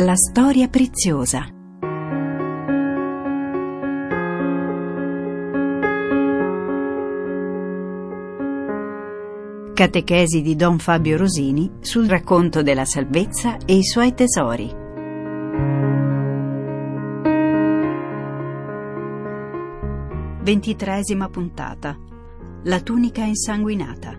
La storia preziosa. Catechesi di Don Fabio Rosini sul racconto della salvezza e i suoi tesori. Ventitresima puntata. La tunica insanguinata.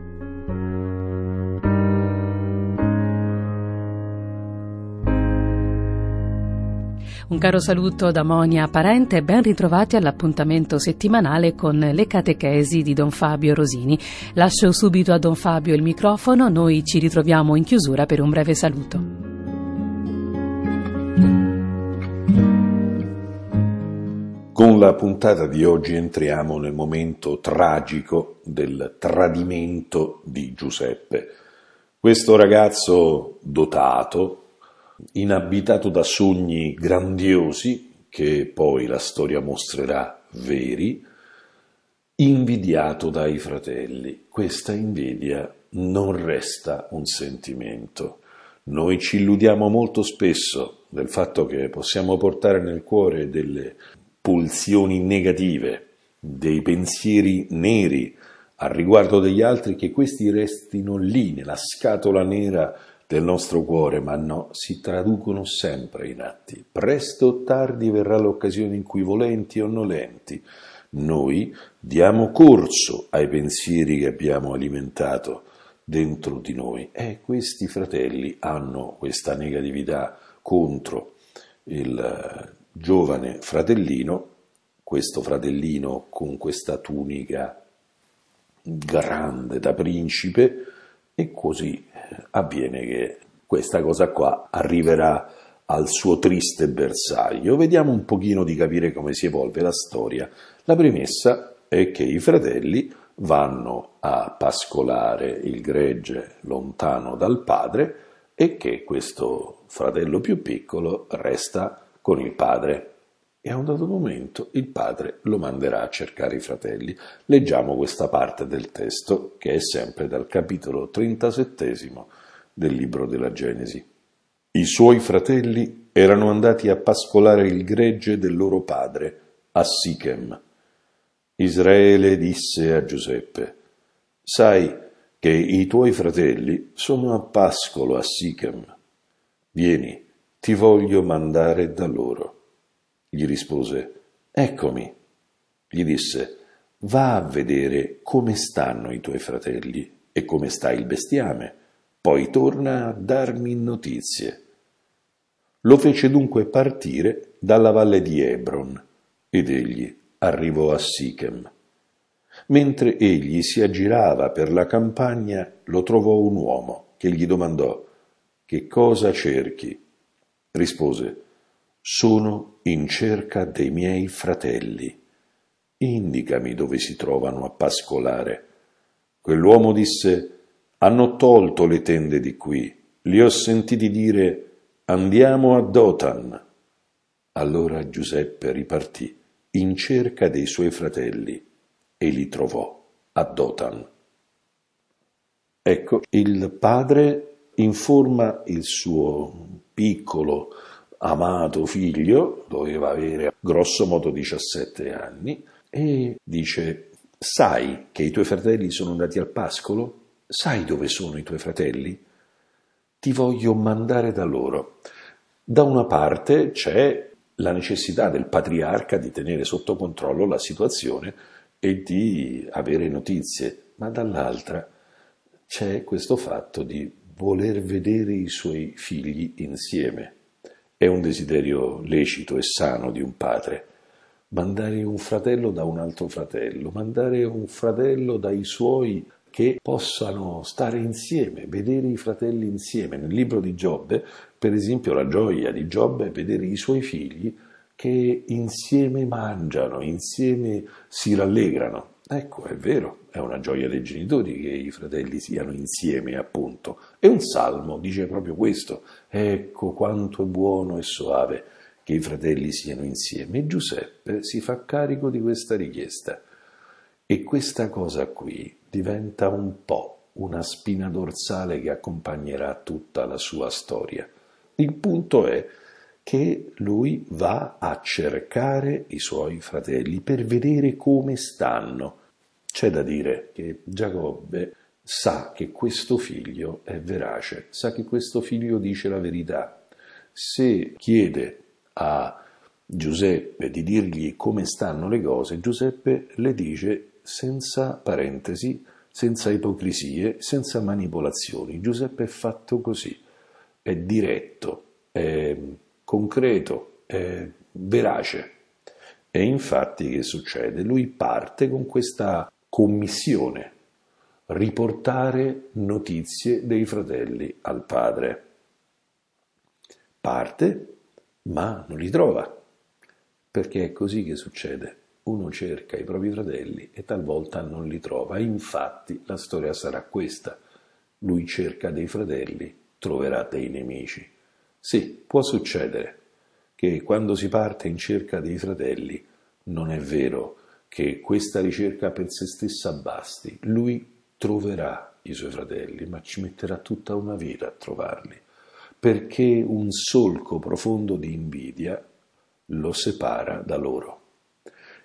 Un caro saluto da Monia Parente e ben ritrovati all'appuntamento settimanale con le catechesi di Don Fabio Rosini. Lascio subito a Don Fabio il microfono, noi ci ritroviamo in chiusura per un breve saluto. Con la puntata di oggi entriamo nel momento tragico del tradimento di Giuseppe. Questo ragazzo dotato, inabitato da sogni grandiosi che poi la storia mostrerà veri, invidiato dai fratelli. Questa invidia non resta un sentimento. Noi ci illudiamo molto spesso del fatto che possiamo portare nel cuore delle pulsioni negative, dei pensieri neri al riguardo degli altri, che questi restino lì nella scatola nera del nostro cuore, ma no, si traducono sempre in atti. Presto o tardi verrà l'occasione in cui, volenti o nolenti, noi diamo corso ai pensieri che abbiamo alimentato dentro di noi. E questi fratelli hanno questa negatività contro il giovane fratellino, questo fratellino con questa tunica grande da principe, e così avviene che questa cosa qua arriverà al suo triste bersaglio. Vediamo un pochino di capire come si evolve la storia. La premessa è che i fratelli vanno a pascolare il gregge lontano dal padre e che questo fratello più piccolo resta con il padre. E a un dato momento il padre lo manderà a cercare i fratelli. Leggiamo questa parte del testo che è sempre dal capitolo 37 del libro della Genesi. I suoi fratelli erano andati a pascolare il gregge del loro padre a Sichem. Israele disse a Giuseppe: Sai che i tuoi fratelli sono a pascolo a Sichem. Vieni, ti voglio mandare da loro. Gli rispose, Eccomi. Gli disse, Va a vedere come stanno i tuoi fratelli e come sta il bestiame, poi torna a darmi notizie. Lo fece dunque partire dalla valle di Hebron ed egli arrivò a Sichem. Mentre egli si aggirava per la campagna, lo trovò un uomo che gli domandò Che cosa cerchi? Rispose sono in cerca dei miei fratelli. Indicami dove si trovano a pascolare. Quell'uomo disse Hanno tolto le tende di qui. Li ho sentiti dire Andiamo a Dotan. Allora Giuseppe ripartì in cerca dei suoi fratelli e li trovò a Dotan. Ecco, il padre informa il suo piccolo amato figlio, doveva avere grosso modo 17 anni, e dice, sai che i tuoi fratelli sono andati al pascolo? Sai dove sono i tuoi fratelli? Ti voglio mandare da loro. Da una parte c'è la necessità del patriarca di tenere sotto controllo la situazione e di avere notizie, ma dall'altra c'è questo fatto di voler vedere i suoi figli insieme. È un desiderio lecito e sano di un padre. Mandare un fratello da un altro fratello, mandare un fratello dai suoi che possano stare insieme, vedere i fratelli insieme. Nel libro di Giobbe, per esempio, la gioia di Giobbe è vedere i suoi figli che insieme mangiano, insieme si rallegrano. Ecco, è vero, è una gioia dei genitori che i fratelli siano insieme, appunto. E un salmo dice proprio questo. Ecco quanto è buono e soave che i fratelli siano insieme. E Giuseppe si fa carico di questa richiesta. E questa cosa qui diventa un po' una spina dorsale che accompagnerà tutta la sua storia. Il punto è che lui va a cercare i suoi fratelli per vedere come stanno. C'è da dire che Giacobbe sa che questo figlio è verace, sa che questo figlio dice la verità. Se chiede a Giuseppe di dirgli come stanno le cose, Giuseppe le dice senza parentesi, senza ipocrisie, senza manipolazioni. Giuseppe è fatto così, è diretto, è concreto, è verace. E infatti che succede? Lui parte con questa commissione, riportare notizie dei fratelli al padre. Parte, ma non li trova, perché è così che succede. Uno cerca i propri fratelli e talvolta non li trova. Infatti la storia sarà questa. Lui cerca dei fratelli, troverà dei nemici. Sì, può succedere che quando si parte in cerca dei fratelli non è vero che questa ricerca per se stessa basti. Lui troverà i suoi fratelli, ma ci metterà tutta una vita a trovarli, perché un solco profondo di invidia lo separa da loro.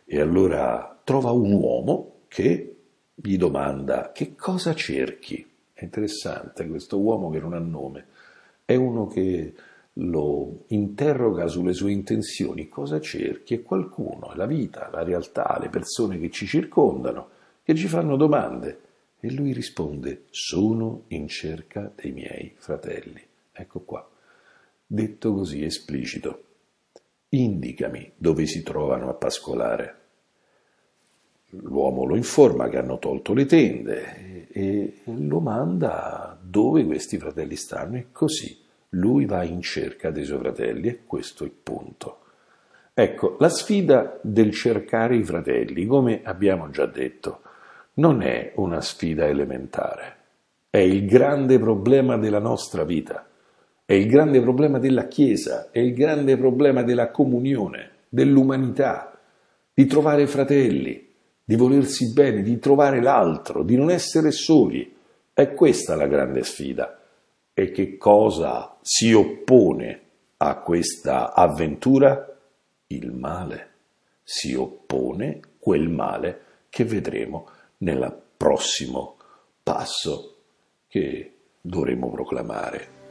E allora trova un uomo che gli domanda che cosa cerchi. È interessante questo uomo che non ha nome, è uno che lo interroga sulle sue intenzioni, cosa cerchi? È qualcuno, la vita, la realtà, le persone che ci circondano, che ci fanno domande. E lui risponde, sono in cerca dei miei fratelli. Ecco qua, detto così esplicito. Indicami dove si trovano a pascolare. L'uomo lo informa che hanno tolto le tende e lo manda dove questi fratelli stanno e così lui va in cerca dei suoi fratelli e questo è il punto. Ecco, la sfida del cercare i fratelli, come abbiamo già detto, non è una sfida elementare, è il grande problema della nostra vita, è il grande problema della Chiesa, è il grande problema della comunione, dell'umanità, di trovare fratelli, di volersi bene, di trovare l'altro, di non essere soli. È questa la grande sfida. E che cosa si oppone a questa avventura? Il male. Si oppone quel male che vedremo nel prossimo passo che dovremo proclamare.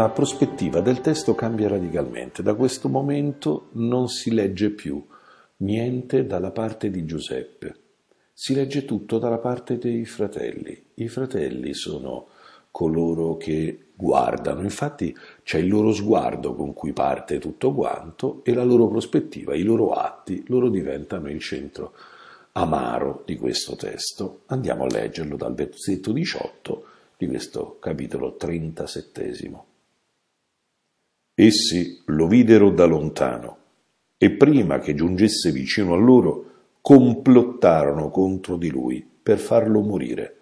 La prospettiva del testo cambia radicalmente. Da questo momento non si legge più niente dalla parte di Giuseppe, si legge tutto dalla parte dei fratelli. I fratelli sono coloro che guardano, infatti c'è il loro sguardo con cui parte tutto quanto e la loro prospettiva, i loro atti, loro diventano il centro amaro di questo testo. Andiamo a leggerlo dal versetto 18 di questo capitolo 37. Essi lo videro da lontano e prima che giungesse vicino a loro complottarono contro di lui per farlo morire.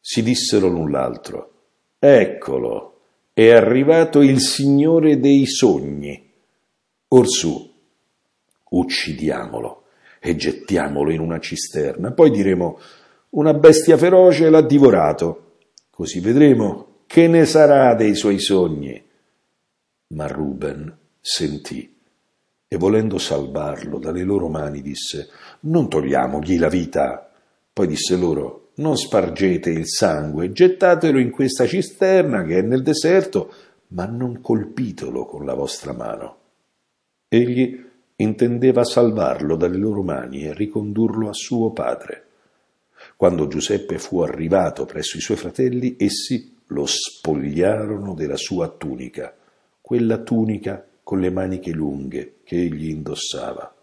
Si dissero l'un l'altro, Eccolo, è arrivato il Signore dei sogni. Orsù, uccidiamolo e gettiamolo in una cisterna, poi diremo, una bestia feroce l'ha divorato, così vedremo che ne sarà dei suoi sogni ma Ruben sentì e volendo salvarlo dalle loro mani disse Non togliamogli la vita. Poi disse loro Non spargete il sangue, gettatelo in questa cisterna che è nel deserto, ma non colpitelo con la vostra mano. Egli intendeva salvarlo dalle loro mani e ricondurlo a suo padre. Quando Giuseppe fu arrivato presso i suoi fratelli, essi lo spogliarono della sua tunica quella tunica con le maniche lunghe che egli indossava,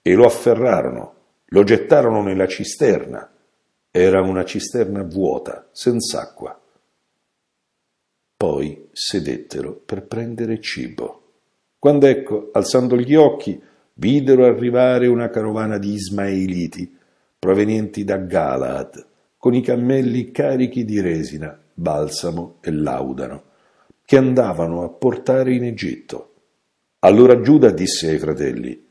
e lo afferrarono, lo gettarono nella cisterna. Era una cisterna vuota, senza acqua. Poi sedettero per prendere cibo. Quando ecco, alzando gli occhi, videro arrivare una carovana di Ismaeliti, provenienti da Galaad, con i cammelli carichi di resina, balsamo e laudano che andavano a portare in Egitto. Allora Giuda disse ai fratelli,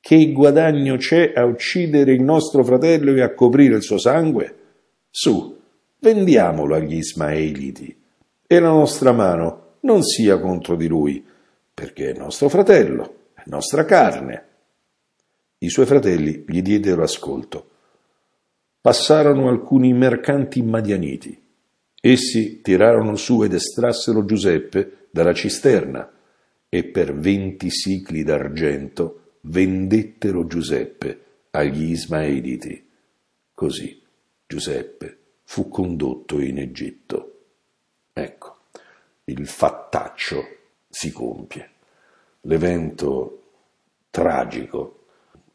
Che guadagno c'è a uccidere il nostro fratello e a coprire il suo sangue? Su, vendiamolo agli Ismaeliti e la nostra mano non sia contro di lui, perché è nostro fratello, è nostra carne. I suoi fratelli gli diedero ascolto. Passarono alcuni mercanti madianiti. Essi tirarono su ed estrassero Giuseppe dalla cisterna e per venti sicli d'argento vendettero Giuseppe agli Ismaeliti. Così Giuseppe fu condotto in Egitto. Ecco, il fattaccio si compie. L'evento tragico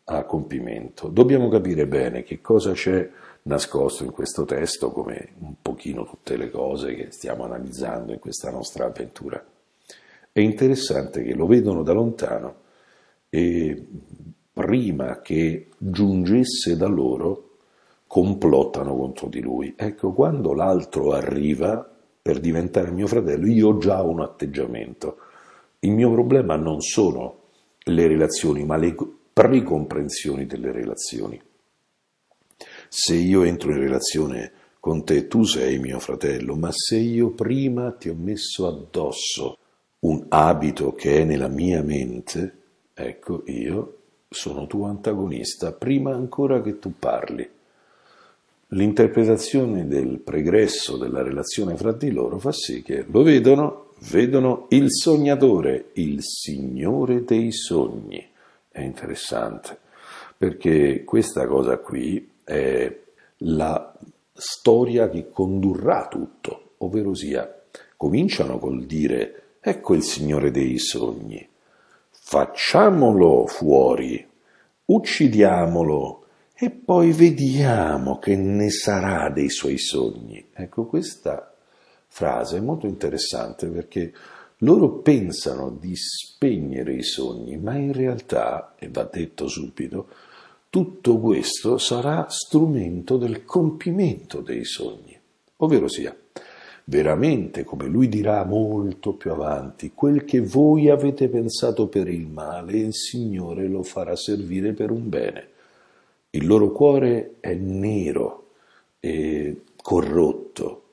a compimento. Dobbiamo capire bene che cosa c'è nascosto in questo testo, come un pochino tutte le cose che stiamo analizzando in questa nostra avventura. È interessante che lo vedono da lontano e prima che giungesse da loro complottano contro di lui. Ecco, quando l'altro arriva per diventare mio fratello, io ho già un atteggiamento. Il mio problema non sono le relazioni, ma le precomprensioni delle relazioni. Se io entro in relazione con te, tu sei mio fratello, ma se io prima ti ho messo addosso un abito che è nella mia mente, ecco, io sono tuo antagonista prima ancora che tu parli. L'interpretazione del pregresso della relazione fra di loro fa sì che lo vedono, vedono il sognatore, il signore dei sogni. È interessante, perché questa cosa qui è la storia che condurrà tutto, ovvero sia, cominciano col dire ecco il signore dei sogni, facciamolo fuori, uccidiamolo e poi vediamo che ne sarà dei suoi sogni. Ecco, questa frase è molto interessante perché loro pensano di spegnere i sogni, ma in realtà, e va detto subito, tutto questo sarà strumento del compimento dei sogni, ovvero sia, veramente, come lui dirà molto più avanti, quel che voi avete pensato per il male, il Signore lo farà servire per un bene. Il loro cuore è nero e corrotto,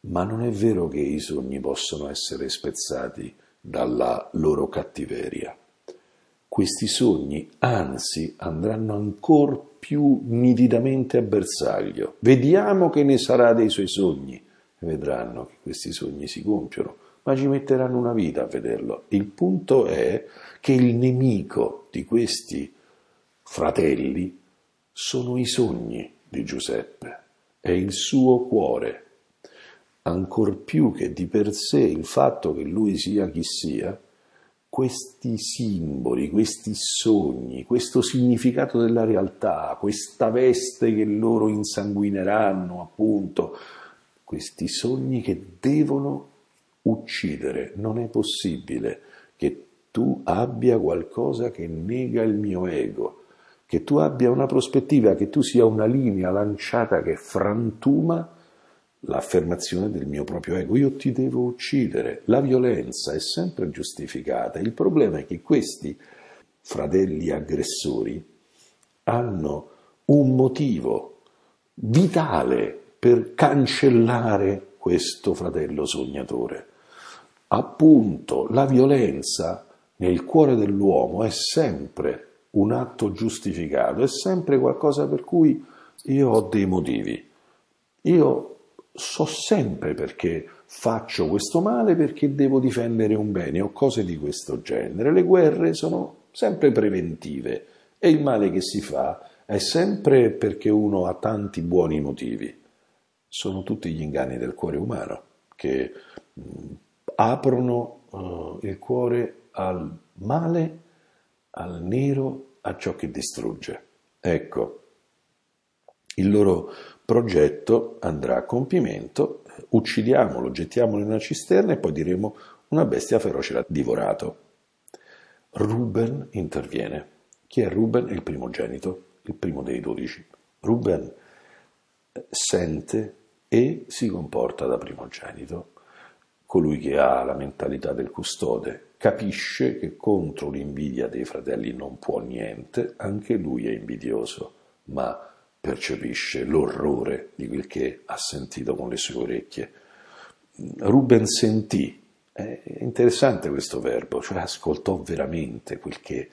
ma non è vero che i sogni possono essere spezzati dalla loro cattiveria. Questi sogni, anzi, andranno ancora più nitidamente a bersaglio. Vediamo che ne sarà dei suoi sogni vedranno che questi sogni si compiono, ma ci metteranno una vita a vederlo. Il punto è che il nemico di questi fratelli sono i sogni di Giuseppe, è il suo cuore. Ancor più che di per sé il fatto che lui sia chi sia, questi simboli, questi sogni, questo significato della realtà, questa veste che loro insanguineranno, appunto, questi sogni che devono uccidere. Non è possibile che tu abbia qualcosa che nega il mio ego, che tu abbia una prospettiva, che tu sia una linea lanciata che frantuma l'affermazione del mio proprio ego. Io ti devo uccidere. La violenza è sempre giustificata. Il problema è che questi fratelli aggressori hanno un motivo vitale per cancellare questo fratello sognatore. Appunto, la violenza nel cuore dell'uomo è sempre un atto giustificato, è sempre qualcosa per cui io ho dei motivi. Io so sempre perché faccio questo male, perché devo difendere un bene o cose di questo genere. Le guerre sono sempre preventive e il male che si fa è sempre perché uno ha tanti buoni motivi. Sono tutti gli inganni del cuore umano che mh, aprono uh, il cuore al male al nero, a ciò che distrugge. Ecco, il loro progetto andrà a compimento, uccidiamolo, gettiamolo in una cisterna e poi diremo una bestia feroce l'ha divorato. Ruben interviene. Chi è Ruben? Il primogenito, il primo dei dodici. Ruben sente e si comporta da primogenito. colui che ha la mentalità del custode, capisce che contro l'invidia dei fratelli non può niente, anche lui è invidioso, ma percepisce l'orrore di quel che ha sentito con le sue orecchie. Ruben sentì, è interessante questo verbo, cioè ascoltò veramente quel che eh,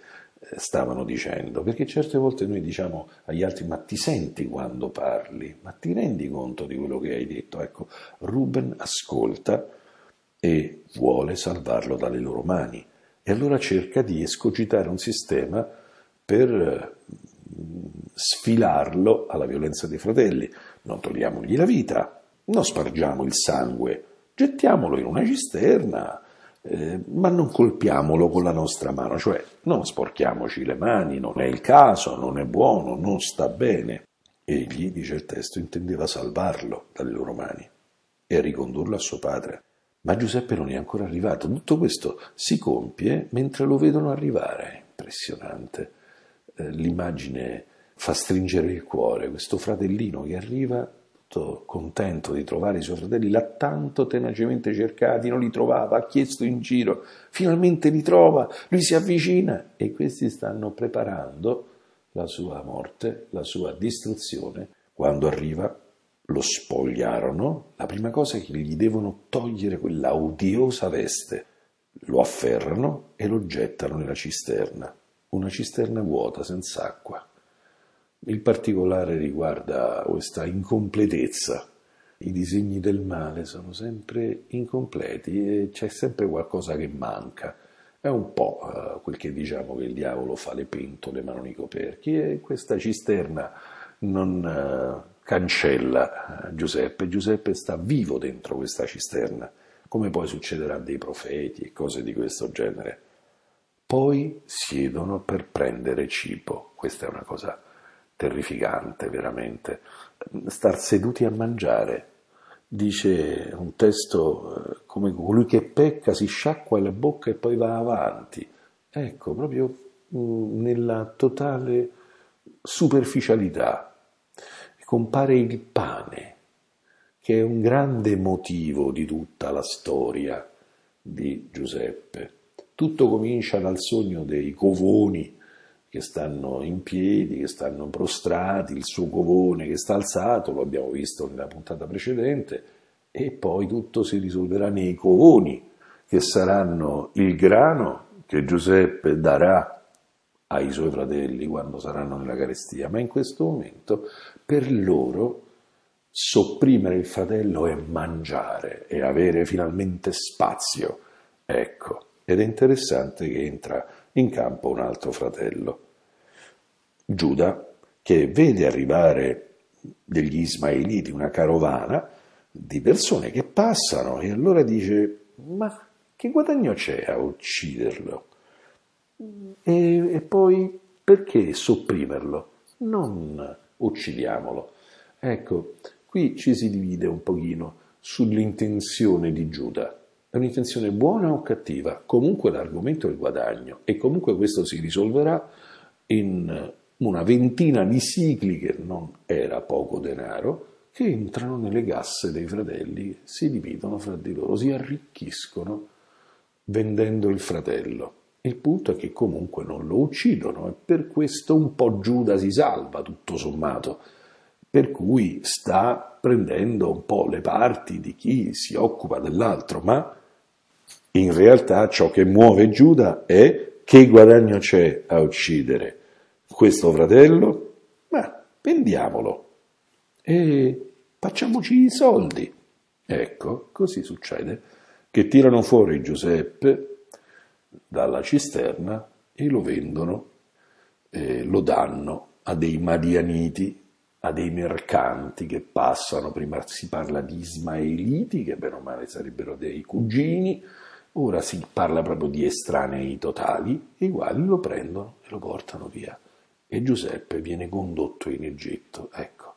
stavano dicendo, perché certe volte noi diciamo agli altri ma ti senti quando parli, ma ti rendi conto di quello che hai detto? Ecco, Ruben ascolta e vuole salvarlo dalle loro mani e allora cerca di escogitare un sistema per mm, sfilarlo alla violenza dei fratelli. Non togliamogli la vita, non spargiamo il sangue, gettiamolo in una cisterna, eh, ma non colpiamolo con la nostra mano, cioè non sporchiamoci le mani, non è il caso, non è buono, non sta bene. Egli, dice il testo, intendeva salvarlo dalle loro mani e ricondurlo a suo padre. Ma Giuseppe non è ancora arrivato. Tutto questo si compie mentre lo vedono arrivare. Impressionante. Eh, l'immagine fa stringere il cuore. Questo fratellino che arriva tutto contento di trovare i suoi fratelli, l'ha tanto tenacemente cercati, non li trovava, ha chiesto in giro, finalmente li trova, lui si avvicina e questi stanno preparando la sua morte, la sua distruzione. Quando arriva lo spogliarono, la prima cosa è che gli devono togliere quella odiosa veste, lo afferrano e lo gettano nella cisterna, una cisterna vuota, senza acqua. Il particolare riguarda questa incompletezza. I disegni del male sono sempre incompleti e c'è sempre qualcosa che manca. È un po' uh, quel che diciamo che il diavolo fa le pentole ma non i coperchi e questa cisterna non uh, cancella uh, Giuseppe. Giuseppe sta vivo dentro questa cisterna, come poi succederà dei profeti e cose di questo genere. Poi siedono per prendere cibo. Questa è una cosa terrificante veramente, star seduti a mangiare. Dice un testo eh, come colui che pecca si sciacqua la bocca e poi va avanti. Ecco, proprio mm, nella totale superficialità compare il pane, che è un grande motivo di tutta la storia di Giuseppe. Tutto comincia dal sogno dei covoni che stanno in piedi, che stanno prostrati, il suo covone che sta alzato, lo abbiamo visto nella puntata precedente, e poi tutto si risolverà nei covoni, che saranno il grano che Giuseppe darà ai suoi fratelli quando saranno nella carestia, ma in questo momento per loro sopprimere il fratello è mangiare e avere finalmente spazio. Ecco, ed è interessante che entra in campo un altro fratello. Giuda, che vede arrivare degli Ismaeliti, una carovana di persone che passano e allora dice ma che guadagno c'è a ucciderlo? E, e poi perché sopprimerlo? Non uccidiamolo. Ecco, qui ci si divide un pochino sull'intenzione di Giuda. È un'intenzione buona o cattiva? Comunque l'argomento è il guadagno e comunque questo si risolverà in una ventina di sicli, che non era poco denaro, che entrano nelle casse dei fratelli, si dividono fra di loro, si arricchiscono vendendo il fratello. Il punto è che comunque non lo uccidono e per questo un po' Giuda si salva, tutto sommato, per cui sta prendendo un po' le parti di chi si occupa dell'altro, ma in realtà ciò che muove Giuda è che guadagno c'è a uccidere questo fratello, ma vendiamolo. E facciamoci i soldi. Ecco, così succede che tirano fuori Giuseppe dalla cisterna e lo vendono, e lo danno a dei madianiti, a dei mercanti che passano, prima si parla di ismaeliti, che bene o male sarebbero dei cugini, ora si parla proprio di estranei totali, i quali lo prendono e lo portano via e Giuseppe viene condotto in Egitto. Ecco,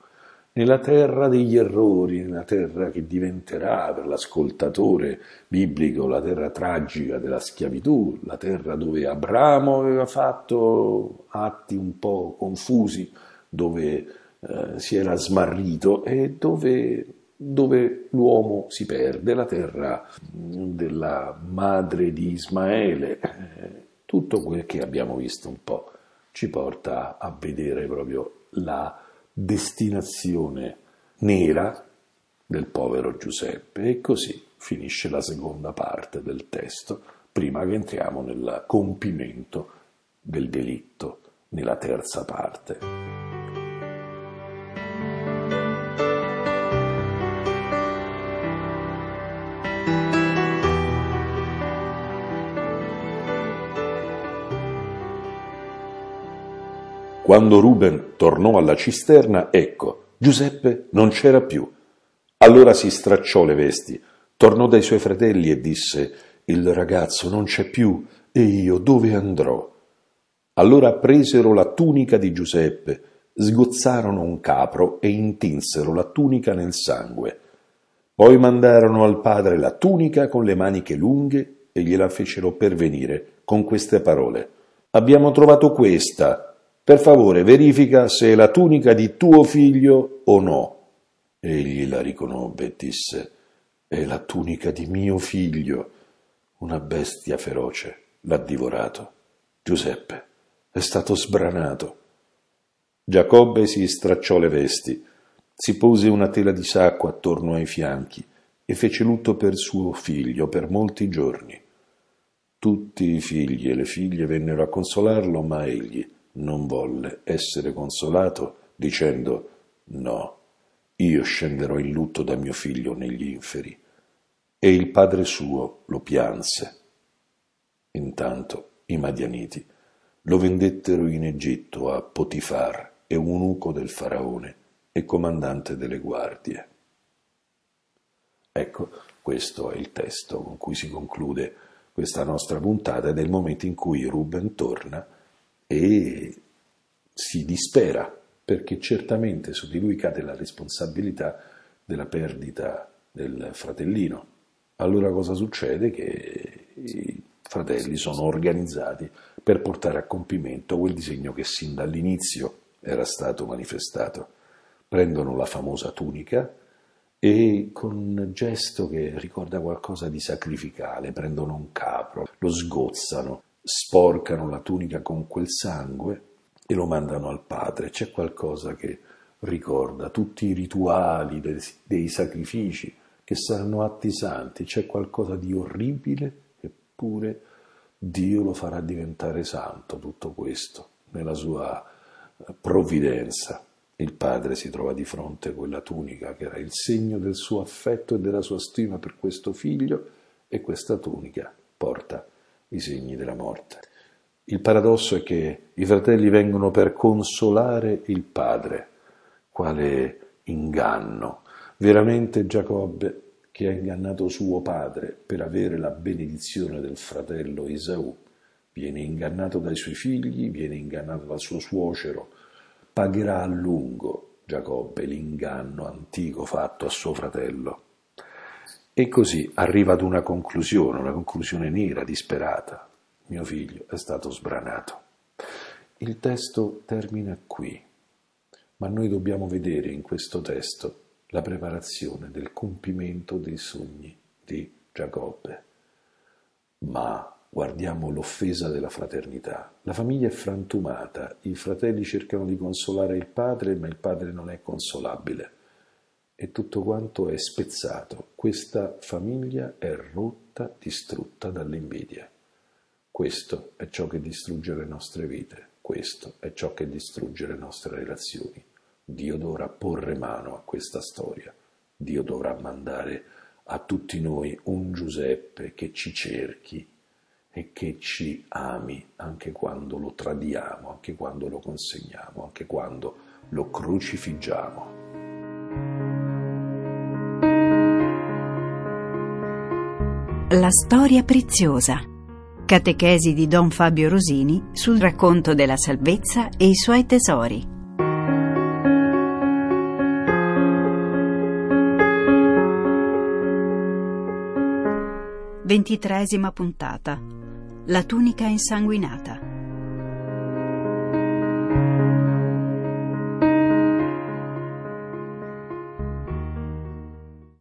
nella terra degli errori, nella terra che diventerà per l'ascoltatore biblico la terra tragica della schiavitù, la terra dove Abramo aveva fatto atti un po' confusi, dove eh, si era smarrito e dove dove l'uomo si perde, la terra della madre di Ismaele, eh, tutto quel che abbiamo visto un po' ci porta a vedere proprio la destinazione nera del povero Giuseppe e così finisce la seconda parte del testo, prima che entriamo nel compimento del delitto, nella terza parte. Quando Ruben tornò alla cisterna, ecco, Giuseppe non c'era più. Allora si stracciò le vesti, tornò dai suoi fratelli e disse Il ragazzo non c'è più, e io dove andrò? Allora presero la tunica di Giuseppe, sgozzarono un capro e intinsero la tunica nel sangue. Poi mandarono al padre la tunica con le maniche lunghe e gliela fecero pervenire con queste parole. Abbiamo trovato questa, per favore verifica se è la tunica di tuo figlio o no. Egli la riconobbe e disse, è la tunica di mio figlio. Una bestia feroce l'ha divorato. Giuseppe è stato sbranato. Giacobbe si stracciò le vesti, si pose una tela di sacco attorno ai fianchi e fece lutto per suo figlio per molti giorni. Tutti i figli e le figlie vennero a consolarlo, ma egli non volle essere consolato dicendo no, io scenderò in lutto da mio figlio negli inferi. E il padre suo lo pianse. Intanto i Madianiti lo vendettero in Egitto a Potifar, eunuco del faraone e comandante delle guardie. Ecco, questo è il testo con cui si conclude questa nostra puntata ed è il momento in cui Ruben torna e si dispera perché certamente su di lui cade la responsabilità della perdita del fratellino. Allora cosa succede? Che i fratelli sono organizzati per portare a compimento quel disegno che sin dall'inizio era stato manifestato. Prendono la famosa tunica e con un gesto che ricorda qualcosa di sacrificale prendono un capro, lo sgozzano, sporcano la tunica con quel sangue e lo mandano al padre. C'è qualcosa che ricorda tutti i rituali dei, dei sacrifici che saranno atti santi, c'è qualcosa di orribile, eppure Dio lo farà diventare santo tutto questo nella sua eh, provvidenza. Il padre si trova di fronte a quella tunica che era il segno del suo affetto e della sua stima per questo figlio e questa tunica porta i segni della morte. Il paradosso è che i fratelli vengono per consolare il padre. Quale inganno! Veramente Giacobbe, che ha ingannato suo padre per avere la benedizione del fratello Esaù, viene ingannato dai suoi figli, viene ingannato dal suo suocero, pagherà a lungo Giacobbe l'inganno antico fatto a suo fratello. E così arriva ad una conclusione, una conclusione nera, disperata. Mio figlio è stato sbranato. Il testo termina qui, ma noi dobbiamo vedere in questo testo la preparazione del compimento dei sogni di Giacobbe. Ma guardiamo l'offesa della fraternità. La famiglia è frantumata, i fratelli cercano di consolare il padre, ma il padre non è consolabile e tutto quanto è spezzato. Questa famiglia è rotta, distrutta dall'invidia. Questo è ciò che distrugge le nostre vite, questo è ciò che distrugge le nostre relazioni. Dio dovrà porre mano a questa storia, Dio dovrà mandare a tutti noi un Giuseppe che ci cerchi e che ci ami anche quando lo tradiamo, anche quando lo consegniamo, anche quando lo crucifiggiamo. La storia preziosa. Catechesi di Don Fabio Rosini sul racconto della salvezza e i suoi tesori. Ventitresima puntata. La tunica insanguinata.